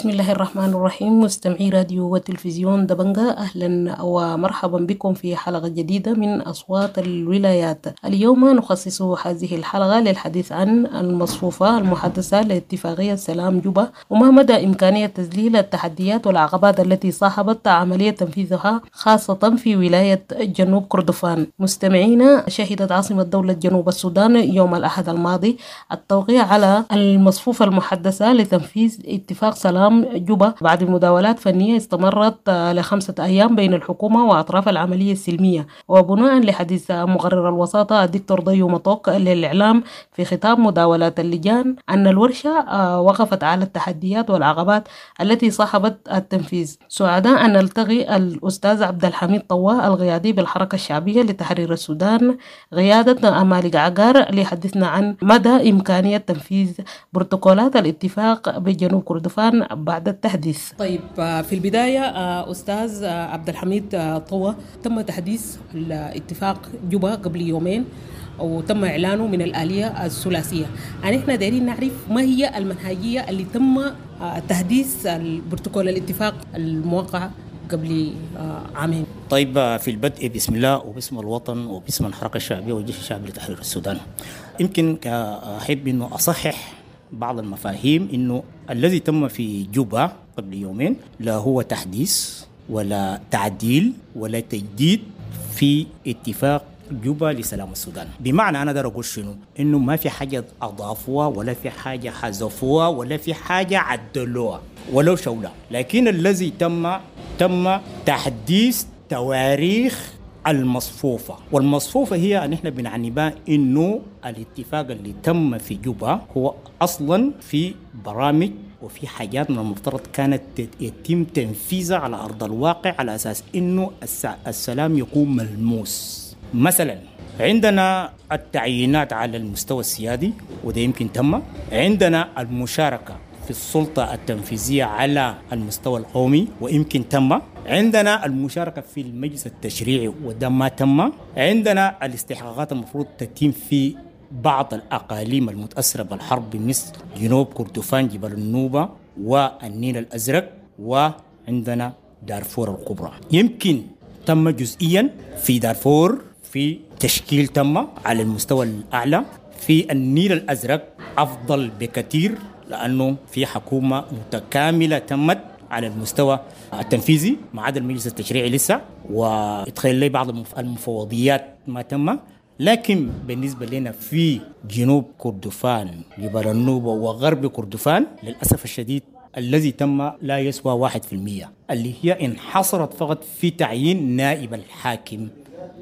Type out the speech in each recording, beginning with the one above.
بسم الله الرحمن الرحيم. مستمعي راديو وتلفزيون دبنجا أهلا ومرحبا بكم في حلقة جديدة من أصوات الولايات. اليوم نخصص هذه الحلقة للحديث عن المصفوفة المحدثة لاتفاقية سلام جوبا. وما مدى إمكانية تذليل التحديات والعقبات التي صاحبت عملية تنفيذها خاصة في ولاية جنوب كردفان؟ مستمعينا شهدت عاصمة دولة جنوب السودان يوم الأحد الماضي التوقيع على المصفوفة المحدثة لتنفيذ اتفاق سلام جوبا بعد مداولات فنية استمرت لخمسة أيام بين الحكومة وأطراف العملية السلمية. وبناء لحديث مقرر الوساطة الدكتور ضيو مطوق للإعلام في ختام مداولات اللجان أن الورشة وقفت على التحديات والعقبات التي صاحبت التنفيذ. سعداء أن نلتقي الأستاذ عبد الحميد طواه القيادي بالحركة الشعبية لتحرير السودان قيادة مالك عقار ليحدثنا عن مدى إمكانية تنفيذ بروتوكولات الاتفاق بجنوب كردفان بعد التحديث. طيب في البداية أستاذ عبد الحميد طوى تم تحديث الاتفاق جوبا قبل يومين وتم إعلانه من الآلية الثلاثية. يعني إحنا دايرين نعرف ما هي المنهجية اللي تم تحديث البروتوكول الاتفاق الموقع قبل عامين. طيب في البدء بسم الله وباسم الوطن وباسم الحركة الشعبية والجيش الشعبي لتحرير السودان. يمكن أحب أنه أصحح بعض المفاهيم إنه الذي تم في جوبا قبل يومين لا هو تحديث ولا تعديل ولا تجديد في اتفاق جوبا لسلام السودان. بمعنى أنا أقدر أقول شنو؟ إنه ما في حاجة أضافوها ولا في حاجة حذفوها ولا في حاجة عدلوها ولو شوله لكن الذي تم تم تحديث تواريخ المصفوفة. والمصفوفة هي أن إحنا بنعني بها إنه الاتفاق اللي تم في جوبا هو أصلا في برامج وفي حاجات من المفترض كانت يتم تنفيذها على أرض الواقع على أساس إنه السلام يكون ملموس. مثلا عندنا التعيينات على المستوى السيادي وده يمكن تم عندنا المشاركة في السلطة التنفيذية على المستوى القومي ويمكن تم عندنا المشاركة في المجلس التشريعي وده ما تم. عندنا الاستحقاقات المفروض تتم في بعض الأقاليم المتأثرة بالحرب مثل جنوب كردفان جبل النوبة والنيل الأزرق وعندنا دارفور الكبرى. يمكن تم جزئيا في دارفور في تشكيل تم على المستوى الأعلى. في النيل الأزرق أفضل بكثير. لأنه في حكومة متكاملة تمت على المستوى التنفيذي ما عدا المجلس التشريعي لسه ويتخيل لي بعض المفوضيات ما تم. لكن بالنسبة لنا في جنوب كردفان جبل النوبة وغرب كردفان للأسف الشديد الذي تم لا يسوى واحد في المية اللي هي انحصرت فقط في تعيين نائب الحاكم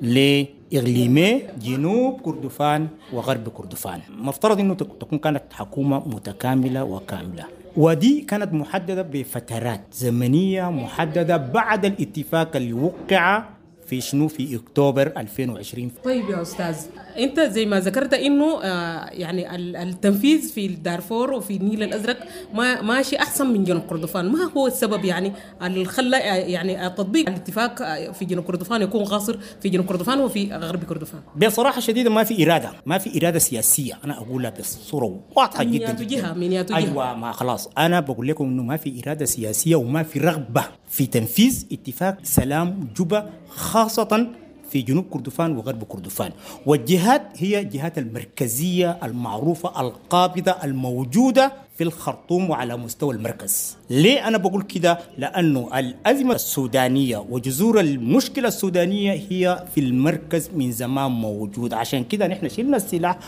لإغليمي جنوب كردفان وغرب كردفان. مفترض أنه تكون كانت حكومة متكاملة وكاملة. ودي كانت محددة بفترات زمنية محددة بعد الاتفاق اللي وقع في شنو في أكتوبر 2020 طيب يا أستاذ أنت زي ما ذكرت إنه آه يعني التنفيذ في دارفور وفي النيل الأزرق ما ماشي أحسن من جنوب كردفان. ما هو السبب يعني اللي خلى يعني تطبيق الاتفاق في جنوب كردفان يكون قاصر في جنوب كردفان وفي غرب كردفان؟ بصراحة شديدة ما في إرادة ما في إرادة سياسية. أنا اقولها بصورة واضحة جدا من جهة من جهة. أيوه ما خلاص. أنا بقول لكم إنه ما في إرادة سياسية وما في رغبة في تنفيذ اتفاق سلام جوبا خاصة في جنوب كردفان وغرب كردفان. والجهات هي الجهات المركزية المعروفة القابضة الموجودة في الخرطوم وعلى مستوى المركز. ليه أنا بقول كده؟ لأنه الأزمة السودانية وجذور المشكلة السودانية هي في المركز من زمان موجود. عشان كده نحن شلنا السلاح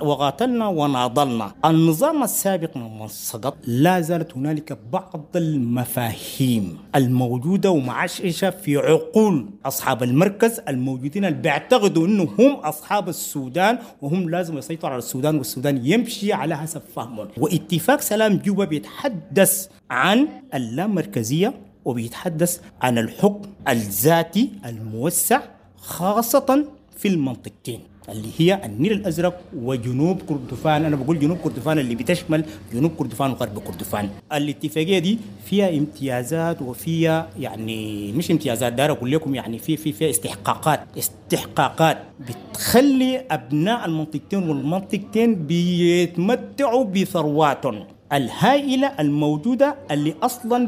وقاتلنا وناضلنا. النظام السابق من سقط لا زالت هنالك بعض المفاهيم الموجودة ومعششة في عقول أصحاب المركز الموجودين اللي بيعتقدوا أنه هم أصحاب السودان وهم لازم يسيطروا على السودان والسودان يمشي على حسب فهمهم واتفاق سلام جوبا بيتحدث عن اللامركزية وبيتحدث عن الحكم الذاتي الموسع خاصة في المنطقتين. اللي هي النيل الأزرق وجنوب كردفان. أنا بقول جنوب كردفان اللي بتشمل جنوب كردفان وغرب كردفان. الاتفاقية دي فيها امتيازات وفيها يعني مش امتيازات دار أقول لكم يعني في في فيها استحقاقات. استحقاقات بتخلي أبناء المنطقتين والمنطقتين بيتمتعوا بثروات الهائلة الموجودة اللي أصلا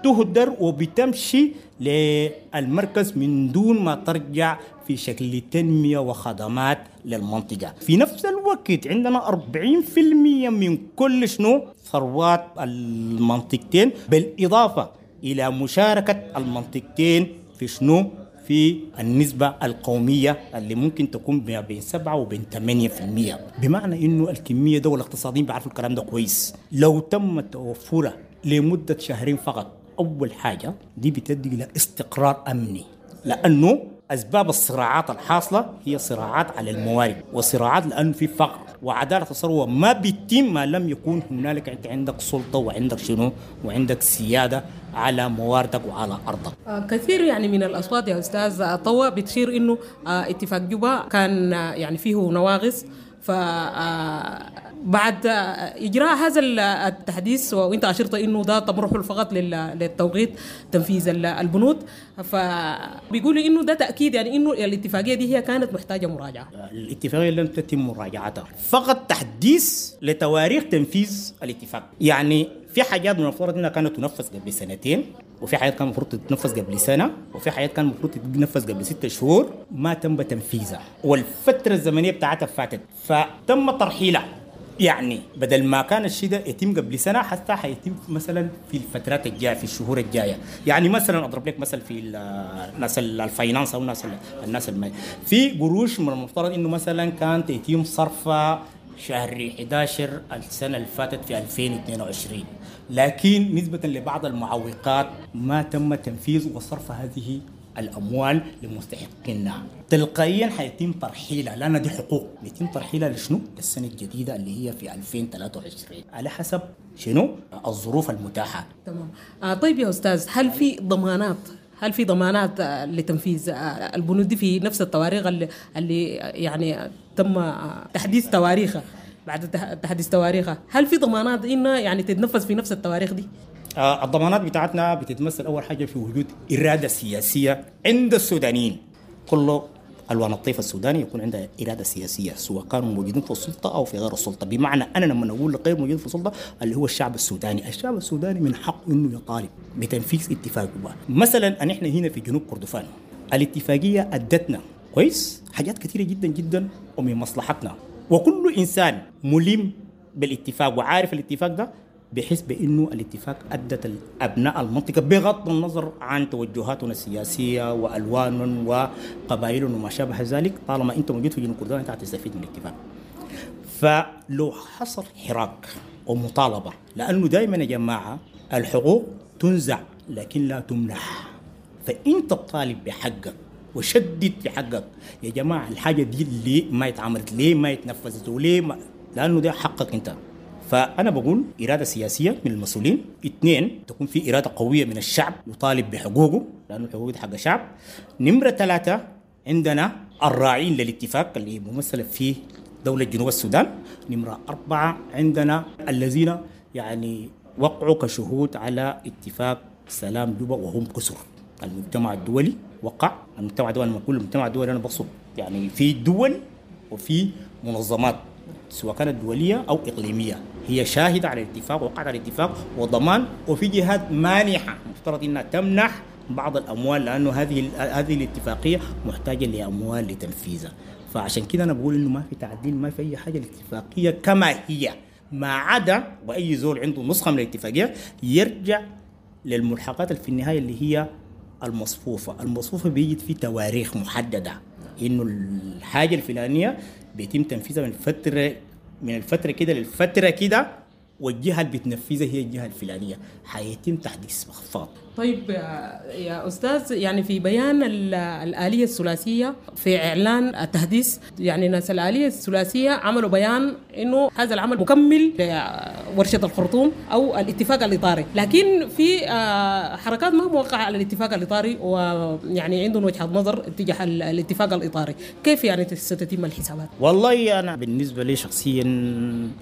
بتهدر وبتمشي للمركز من دون ما ترجع في شكل تنمية وخدمات للمنطقة. في نفس الوقت عندنا 40% من كل شنو ثروات المنطقتين بالإضافة إلى مشاركة المنطقتين في شنو؟ في النسبة القومية اللي ممكن تكون بين 7 وبين 8% بمعنى إنه الكمية ده والاقتصاديين بيعرفوا الكلام ده كويس. لو تم توفره لمدة شهرين فقط أول حاجة دي بتدي إلى استقرار أمني لأنه أسباب الصراعات الحاصلة هي صراعات على الموارد وصراعات لأنه في فقر وعدالة الثروة ما بيتم ما لم يكون هنالك أنت عندك سلطة وعندك شنو؟ وعندك سيادة على مواردك وعلى أرضك. آه كثير يعني من الأصوات يا أستاذ طوى بتشير إنه آه اتفاق جوبا كان آه يعني فيه نواقص ف بعد إجراء هذا التحديث وإنت أشرت إنه ده تمرح فقط للتوقيت تنفيذ البنود. فبيقولوا إنه ده تأكيد يعني إنه الاتفاقية دي هي كانت محتاجة مراجعة. الاتفاقية لم تتم مراجعتها. فقط تحديث لتواريخ تنفيذ الاتفاق. يعني في حاجات من المفترض إنها كانت تنفذ قبل سنتين وفي حاجات كان المفروض تتنفذ قبل سنة وفي حاجات كان المفروض تتنفذ قبل ستة شهور. ما تم تنفيذها. والفترة الزمنية بتاعتها فاتت. فتم ترحيلها. يعني بدل ما كان الشيء ده يتم قبل سنة حتى حيتم مثلا في الفترات الجاية في الشهور الجاية. يعني مثلا أضرب لك مثل في الناس الفاينانس أو الناس الناس في قروش من المفترض إنه مثلا كانت يتم صرفها شهر 11 السنة اللي فاتت في 2022 لكن نسبة لبعض المعوقات ما تم تنفيذ وصرف هذه الأموال لمستحقينها. تلقائيا حيتم ترحيلها. لأن دي حقوق. يتم ترحيلها لشنو؟ للسنة الجديدة اللي هي في 2023 على حسب شنو؟ الظروف المتاحة. تمام. آه طيب يا أستاذ هل في ضمانات؟ هل في ضمانات لتنفيذ البنود دي في نفس التواريخ اللي, اللي يعني تم تحديث تواريخها بعد تحديث تواريخها هل في ضمانات انها يعني تتنفذ في نفس التواريخ دي؟ آه الضمانات بتاعتنا بتتمثل أول حاجة في وجود إرادة سياسية عند السودانيين. كل ألوان الطيف السوداني يكون عنده إرادة سياسية سواء كانوا موجودين في السلطة أو في غير السلطة. بمعنى أنا لما نقول غير موجود في السلطة اللي هو الشعب السوداني. الشعب السوداني من حقه إنه يطالب بتنفيذ اتفاق مثلا ان إحنا هنا في جنوب كردفان. الاتفاقية أدتنا كويس حاجات كثيره جدا جدا ومن مصلحتنا وكل إنسان ملم بالاتفاق وعارف الاتفاق ده بحيث بإنه الاتفاق أدت ابناء المنطقة بغض النظر عن توجهاتنا السياسية والوان وقبائل وما شابه ذلك طالما أنت موجود في جنوب كردفان أنت هتستفيد من الاتفاق. فلو حصل حراك ومطالبة لأنه دائما يا جماعة الحقوق تنزع لكن لا تمنح. فانت تطالب بحقك وشدد في حقك يا جماعة الحاجة دي ليه ما اتعملت؟ ليه ما اتنفذت؟ وليه ما لأنه ده حقك أنت. فأنا بقول إرادة سياسية من المسؤولين اثنين تكون في إرادة قوية من الشعب يطالب بحقوقه لأنه الحقوق حق الشعب نمرة ثلاثة عندنا الراعين للاتفاق اللي ممثلة في دولة جنوب السودان نمرة أربعة عندنا الذين يعني وقعوا كشهود على اتفاق سلام جوبا وهم كسر المجتمع الدولي وقع المجتمع الدولي لما أقول المجتمع الدولي أنا بقصد يعني في دول وفي منظمات سواء كانت دولية أو إقليمية. هي شاهدة على الاتفاق وقعت على الاتفاق وضمان. وفي جهات مانحة مفترض إنها تمنح بعض الأموال لأنه هذه هذه الاتفاقية محتاجة لأموال لتنفيذها. فعشان كده أنا بقول إنه ما في تعديل ما في أي حاجة. الاتفاقية كما هي ما عدا وأي زول عنده نسخة من الاتفاقية يرجع للملحقات في النهاية اللي هي المصفوفة، المصفوفة بيجد في تواريخ محددة. إنه الحاجة الفلانية بيتم تنفيذها من فترة من الفترة كده للفترة كده والجهة اللي بتنفذها هي الجهة الفلانية. حيتم تحديث مخفاض. طيب يا- يا أستاذ يعني في بيان ال- الآلية الثلاثية في إعلان التحديث يعني ناس الآلية الثلاثية عملوا بيان إنه هذا العمل مكمل لورشة الخرطوم أو الاتفاق الإطاري. لكن في آه، حركات ما موقعة على الاتفاق الإطاري ويعني عندهم وجهة نظر تجاه ال- الاتفاق الإطاري. كيف يعني ستتم الحسابات؟ والله أنا بالنسبة لي شخصيا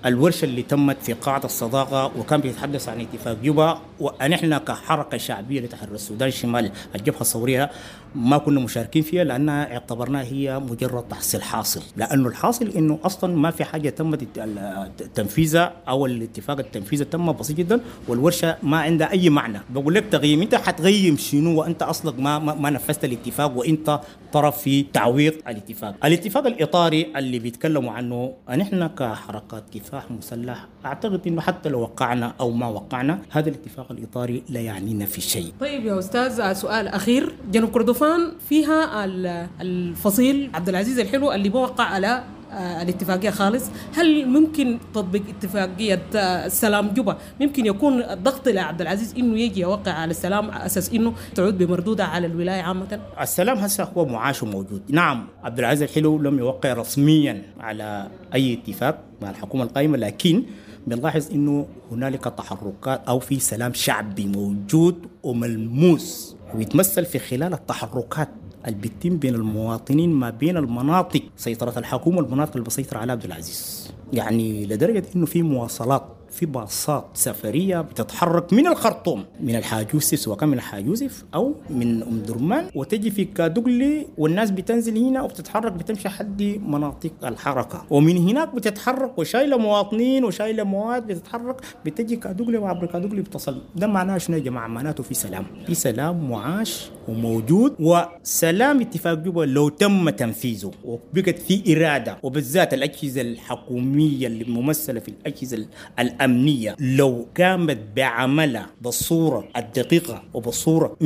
الورشة اللي تمت في قاعة الصداقة وكان بيتحدث عن اتفاق جوبا ونحن كحركة شعبية لتحرير السودان الشمالي الجبهة الثوريه ما كنا مشاركين فيها لأنها اعتبرناها هي مجرد تحصيل حاصل. لأنه الحاصل إنه أصلا ما في حاجة ال- تنفيذها أو الاتفاق التنفيذ تم بسيط جدا والورشة ما عندها أي معنى. بقول لك تقييم أنت حتقيم شنو؟ وأنت أصلا ما ما, نفذت الاتفاق وأنت طرف في تعويض الاتفاق. الاتفاق الإطاري اللي بيتكلموا عنه نحن كحركات كفاح مسلح أعتقد إنه حتى لو وقعنا أو ما وقعنا هذا الاتفاق الإطاري لا يعنينا في شيء. طيب يا أستاذ سؤال أخير. جنوب كردفان فيها ال- الفصيل عبد العزيز الحلو اللي بوقع على آه، الاتفاقية خالص. هل ممكن تطبيق اتفاقية آه، السلام جوبا؟ ممكن يكون الضغط لعبد العزيز إنه يجي يوقع على السلام على أساس إنه تعود بمردودها على الولاية عامة؟ السلام هسه هو معاش وموجود. نعم عبد العزيز الحلو لم يوقع رسميا على أي اتفاق مع الحكومة القائمة لكن بنلاحظ إنه هنالك تحركات أو في سلام شعبي موجود وملموس. ويتمثل في خلال التحركات اللي بتتم بين المواطنين ما بين المناطق سيطرة الحكومة والمناطق اللي بسيطر عليها عبد العزيز. يعني لدرجة إنه في مواصلات في باصات سفرية بتتحرك من الخرطوم من الحاج يوسف سواء كان من الحاج يوسف أو من أم درمان وتجي في كادوغلي والناس بتنزل هنا وبتتحرك بتمشي حد مناطق الحركة. ومن هناك بتتحرك وشايلة مواطنين وشايلة مواد بتتحرك بتجي كادوغلي وعبر كادوغلي بتصل. ده معناه شنو يا جماعة؟ معناته في سلام. في سلام معاش وموجود وسلام اتفاق جوبا لو تم تنفيذه. وبقت في إرادة وبالذات الأجهزة الحكومية اللي ممثلة في الأجهزة الامنيه لو قامت بعملها بالصورة الدقيقة وبالصوره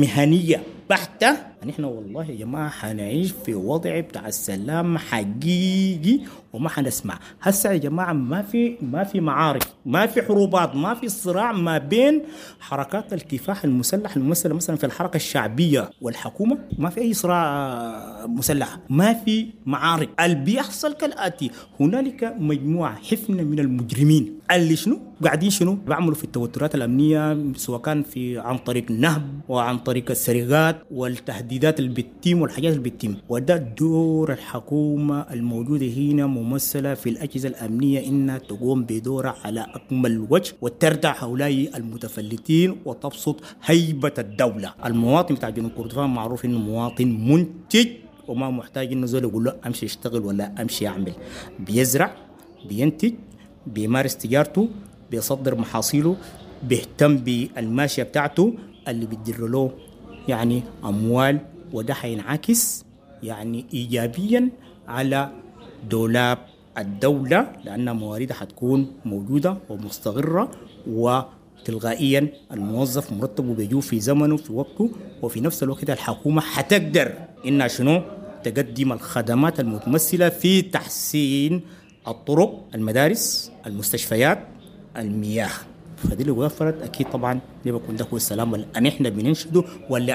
بحته نحن والله يا جماعة حنعيش في وضع بتاع السلام حقيقي وما حنسمع. هسه يا جماعة ما في ما في معارك ما في حروبات ما في صراع ما بين حركات الكفاح المسلح الممثلة مثلا في الحركة الشعبية والحكومة. ما في أي صراع مسلح. ما في معارك اللي بيحصل كالآتي هنالك مجموعة حفنة من المجرمين. اللي شنو؟ قاعدين شنو؟ بيعملوا في التوترات الأمنية سواء كان في عن طريق النهب وعن طريق السرقات. والتهديدات اللي بتتم والحاجات اللي بتتم. وده دور الحكومة الموجودة هنا ممثلة في الأجهزة الأمنية إنها تقوم بدورها على أكمل وجه وتردع هؤلاء المتفلتين وتبسط هيبة الدولة. المواطن بتاع جنوب كردفان معروف إنه مواطن منتج وما محتاج إنه زول يقول له أمشي اشتغل ولا أمشي أعمل. بيزرع بينتج بيمارس تجارته بيصدر محاصيله بيهتم بالماشية بتاعته اللي بتدر له يعني أموال وده حينعكس يعني ايجابيا على دولاب الدولة لأن مواردها حتكون موجودة ومستغره وتلقائيا الموظف مرتبه بيجو في زمنه في وقته وفي نفس الوقت الحكومة حتقدر انها شنو؟ تقدم الخدمات المتمثلة في تحسين الطرق المدارس المستشفيات المياه. فدي اللي وفرت. أكيد طبعا بكون ده هو السلام اللي إحنا بننشده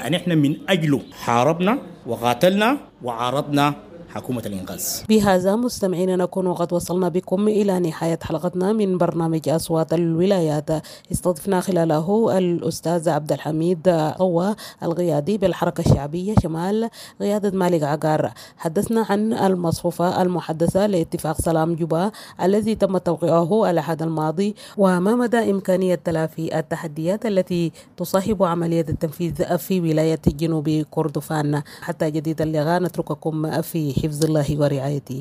أن إحنا من أجله حاربنا وقاتلنا وعارضنا حكومة الإنقاذ. بهذا مستمعينا نكون قد وصلنا بكم إلى نهاية حلقتنا من برنامج أصوات الولايات. استضفنا خلاله الأستاذ عبد الحميد طوى القيادي بالحركة الشعبية شمال قيادة مالك عقار. حدثنا عن المصفوفة المحدثة لاتفاق سلام جوبا الذي تم توقيعه الأحد الماضي وما مدى إمكانية تلافي التحديات التي تصاحب عملية التنفيذ في ولاية جنوب كردفان. حتى جديد اللقاء نترككم في hifzillahi wa riayati.